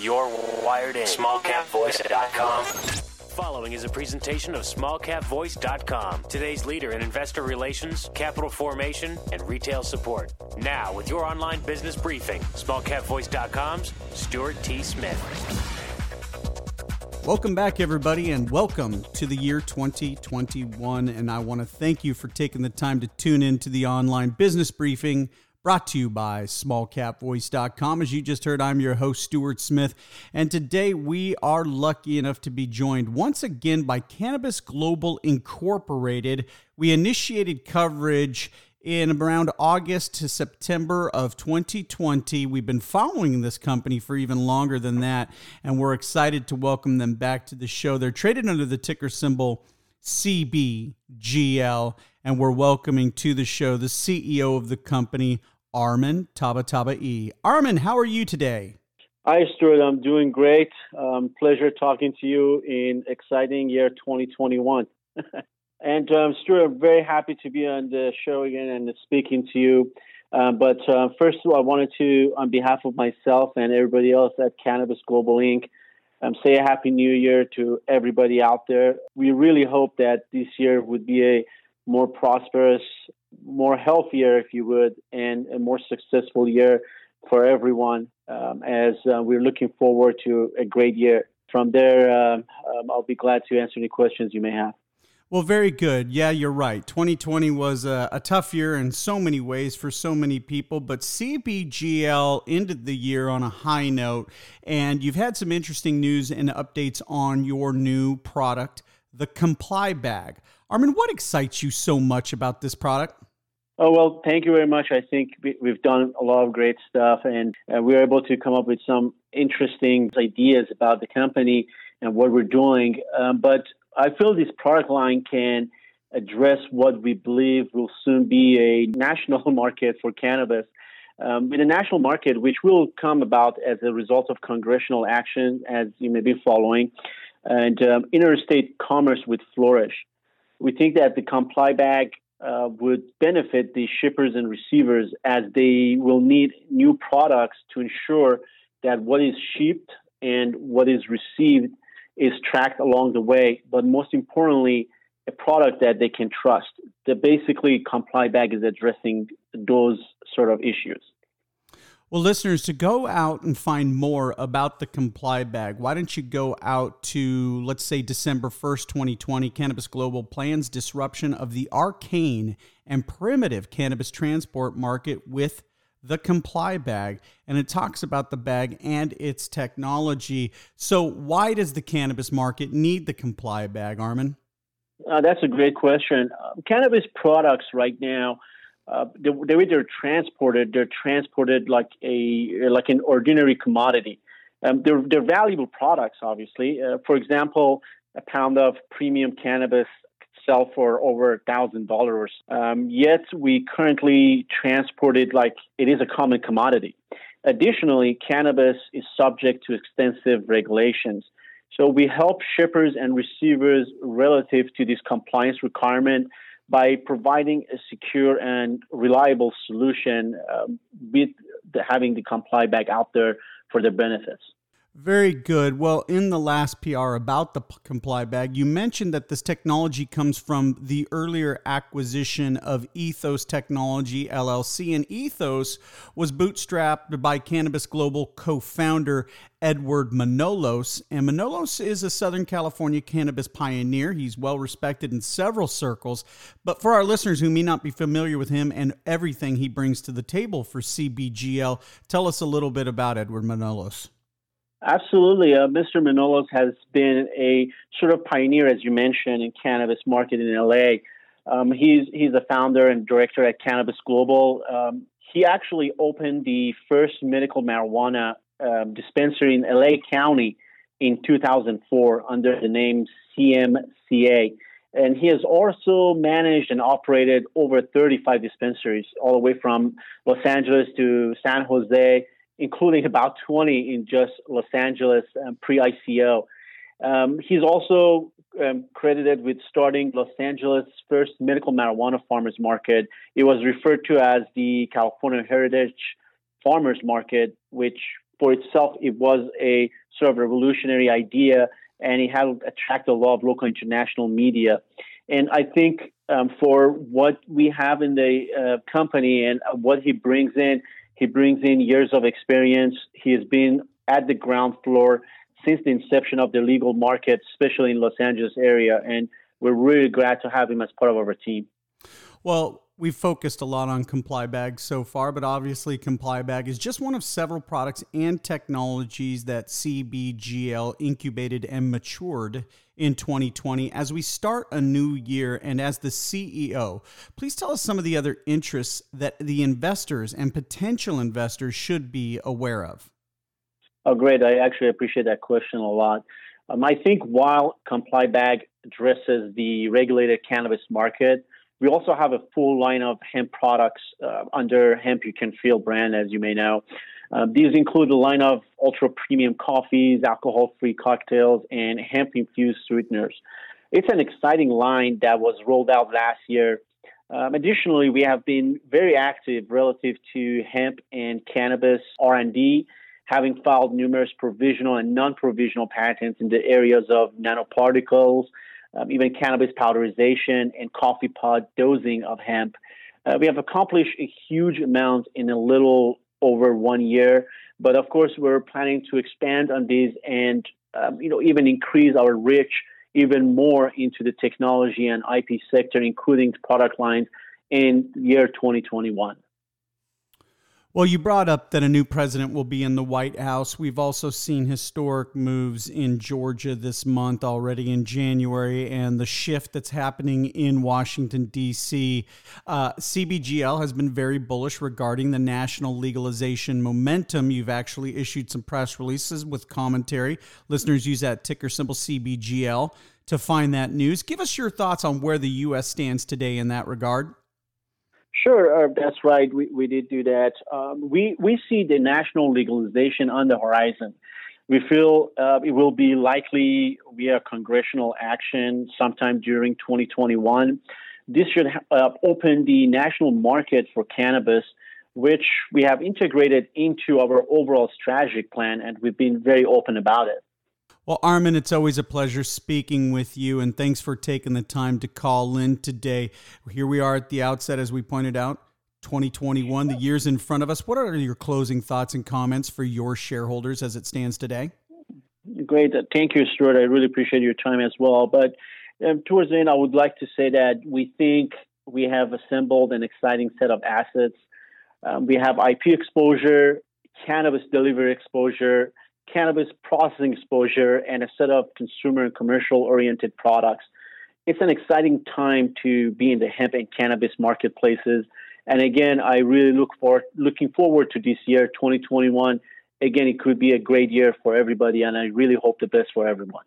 You're wired in. SmallCapVoice.com. Following is a presentation of smallcapvoice.com, today's leader in investor relations, capital formation, and retail support. Now, with your online business briefing, smallcapvoice.com's Stuart T. Smith. Welcome back, everybody, and welcome to the year 2021. And I want to thank you for taking the time to tune in to the online business briefing brought to you by smallcapvoice.com. As you just heard, I'm your host, Stuart Smith, and today we are lucky enough to be joined once again by Cannabis Global Incorporated. We initiated coverage in around August to September of 2020. We've been following this company for even longer than that, and we're excited to welcome them back to the show. They're traded under the ticker symbol CBGL, and we're welcoming to the show the CEO of the company, Arman Tabatabaei. Arman, how are you today? Hi, Stuart. I'm doing great. Um, pleasure talking to you in exciting year 2021. and um, Stuart, I'm very happy to be on the show again and speaking to you. Um, but uh, first of all, I wanted to, on behalf of myself and everybody else at Cannabis Global Inc., um, say a happy new year to everybody out there. We really hope that this year would be a more prosperous, more healthier, if you would, and a more successful year for everyone um, as uh, we're looking forward to a great year. From there, um, um, I'll be glad to answer any questions you may have. Well, very good. Yeah, you're right. 2020 was a, a, tough year in so many ways for so many people, but CBGL ended the year on a high note, and you've had some interesting news and updates on your new product, the Comply Bag. Arman, what excites you so much about this product? Oh, well, thank you very much. I think we've done a lot of great stuff and uh, we were able to come up with some interesting ideas about the company and what we're doing. Um, but I feel this product line can address what we believe will soon be a national market for cannabis. Um, in a national market, which will come about as a result of congressional action, as you may be following, and um, interstate commerce would flourish. We think that the comply bag uh, would benefit the shippers and receivers as they will need new products to ensure that what is shipped and what is received is tracked along the way, but most importantly, a product that they can trust. The basically comply bag is addressing those sort of issues. Well, listeners, to go out and find more about the Comply Bag, why don't you go out to, let's say, December 1st, 2020? Cannabis Global plans disruption of the arcane and primitive cannabis transport market with the Comply Bag. And it talks about the bag and its technology. So, why does the cannabis market need the Comply Bag, Arman? Uh, that's a great question. Uh, cannabis products right now uh, the, the, way they're transported, they're transported like a like an ordinary commodity. Um, they're they're valuable products, obviously. Uh, for example, a pound of premium cannabis sell for over a thousand dollars. Um, yet we currently transport it like it is a common commodity. Additionally, cannabis is subject to extensive regulations. So we help shippers and receivers relative to this compliance requirement by providing a secure and reliable solution um, with the, having the comply bag out there for their benefits. Very good. Well, in the last PR about the Comply Bag, you mentioned that this technology comes from the earlier acquisition of Ethos Technology LLC. And Ethos was bootstrapped by Cannabis Global co founder Edward Manolos. And Manolos is a Southern California cannabis pioneer. He's well respected in several circles. But for our listeners who may not be familiar with him and everything he brings to the table for CBGL, tell us a little bit about Edward Manolos. Absolutely. Uh, Mr. Manolos has been a sort of pioneer, as you mentioned, in cannabis market in LA. Um, he's he's a founder and director at Cannabis Global. Um, he actually opened the first medical marijuana um, dispensary in LA County in 2004 under the name CMCA. And he has also managed and operated over 35 dispensaries, all the way from Los Angeles to San Jose, including about 20 in just Los Angeles um, pre ICO. Um, he's also um, credited with starting Los Angeles' first medical marijuana farmers market. It was referred to as the California Heritage Farmers Market, which for itself, it was a sort of revolutionary idea, and it had attracted a lot of local international media. And I think um, for what we have in the uh, company and what he brings in, he brings in years of experience. He has been at the ground floor since the inception of the legal market, especially in Los Angeles area, and we're really glad to have him as part of our team. Well, we've focused a lot on Comply Bag so far, but obviously Comply Bag is just one of several products and technologies that CBGL incubated and matured in 2020. As we start a new year and as the CEO, please tell us some of the other interests that the investors and potential investors should be aware of. Oh, great. I actually appreciate that question a lot. Um, I think while Comply Bag addresses the regulated cannabis market, we also have a full line of hemp products uh, under Hemp You Can Feel brand, as you may know. Um, these include a line of ultra premium coffees, alcohol free cocktails, and hemp infused sweeteners. It's an exciting line that was rolled out last year. Um, additionally, we have been very active relative to hemp and cannabis R&D having filed numerous provisional and non-provisional patents in the areas of nanoparticles, um, even cannabis powderization and coffee pod dosing of hemp. Uh, we have accomplished a huge amount in a little over one year, but of course we're planning to expand on these and um, you know even increase our reach even more into the technology and IP sector, including product lines in year 2021. Well, you brought up that a new president will be in the White House. We've also seen historic moves in Georgia this month already in January, and the shift that's happening in Washington, D.C. Uh, CBGL has been very bullish regarding the national legalization momentum. You've actually issued some press releases with commentary. Listeners use that ticker symbol CBGL to find that news. Give us your thoughts on where the U.S. stands today in that regard. Sure, uh, that's right. We, we did do that. Um, we, we see the national legalization on the horizon. We feel uh, it will be likely via congressional action sometime during 2021. This should uh, open the national market for cannabis, which we have integrated into our overall strategic plan, and we've been very open about it. Well, Arman, it's always a pleasure speaking with you, and thanks for taking the time to call in today. Here we are at the outset, as we pointed out, 2021, the year's in front of us. What are your closing thoughts and comments for your shareholders as it stands today? Great. Thank you, Stuart. I really appreciate your time as well. But um, towards the end, I would like to say that we think we have assembled an exciting set of assets. Um, we have IP exposure, cannabis delivery exposure, cannabis processing exposure and a set of consumer and commercial oriented products. It's an exciting time to be in the hemp and cannabis marketplaces. And again, I really look for looking forward to this year, 2021. Again, it could be a great year for everybody, and I really hope the best for everyone.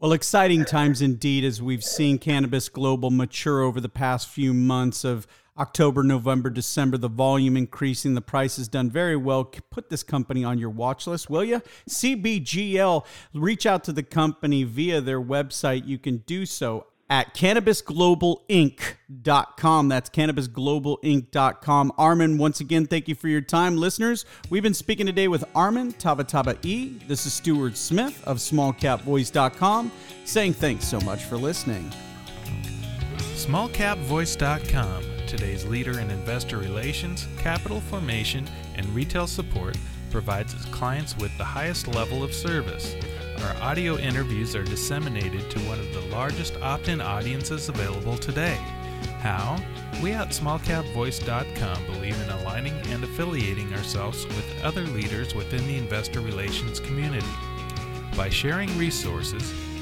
Well, exciting times indeed as we've seen Cannabis Global mature over the past few months of October, November, December, the volume increasing, the price has done very well. Put this company on your watch list, will you? CBGL, reach out to the company via their website. You can do so at cannabisglobalinc.com. That's cannabisglobalinc.com. Arman, once again, thank you for your time. Listeners, we've been speaking today with Arman E. This is Stuart Smith of smallcapvoice.com saying thanks so much for listening. Smallcapvoice.com today's leader in investor relations, capital formation, and retail support, provides its clients with the highest level of service. Our audio interviews are disseminated to one of the largest opt in audiences available today. How? We at smallcapvoice.com believe in aligning and affiliating ourselves with other leaders within the investor relations community. By sharing resources,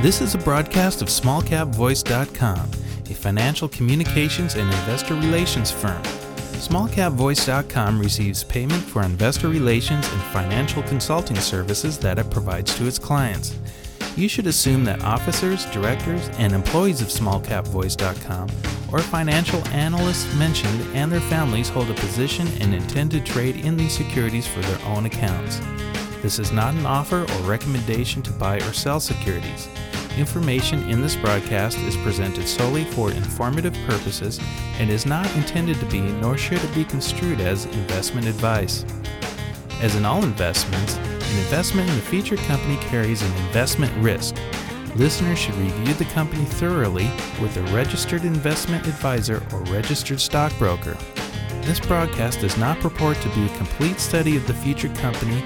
This is a broadcast of smallcapvoice.com. a financial communications and investor relations firm. SmallCapVoice.com receives payment for investor relations and financial consulting services that it provides to its clients. You should assume that officers, directors, and employees of SmallCapVoice.com or financial analysts mentioned and their families hold a position and intend to trade in these securities for their own accounts. This is not an offer or recommendation to buy or sell securities. Information in this broadcast is presented solely for informative purposes and is not intended to be, nor should it be construed as, investment advice. As in all investments, an investment in the featured company carries an investment risk. Listeners should review the company thoroughly with a registered investment advisor or registered stockbroker. This broadcast does not purport to be a complete study of the featured company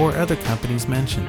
or other companies mentioned.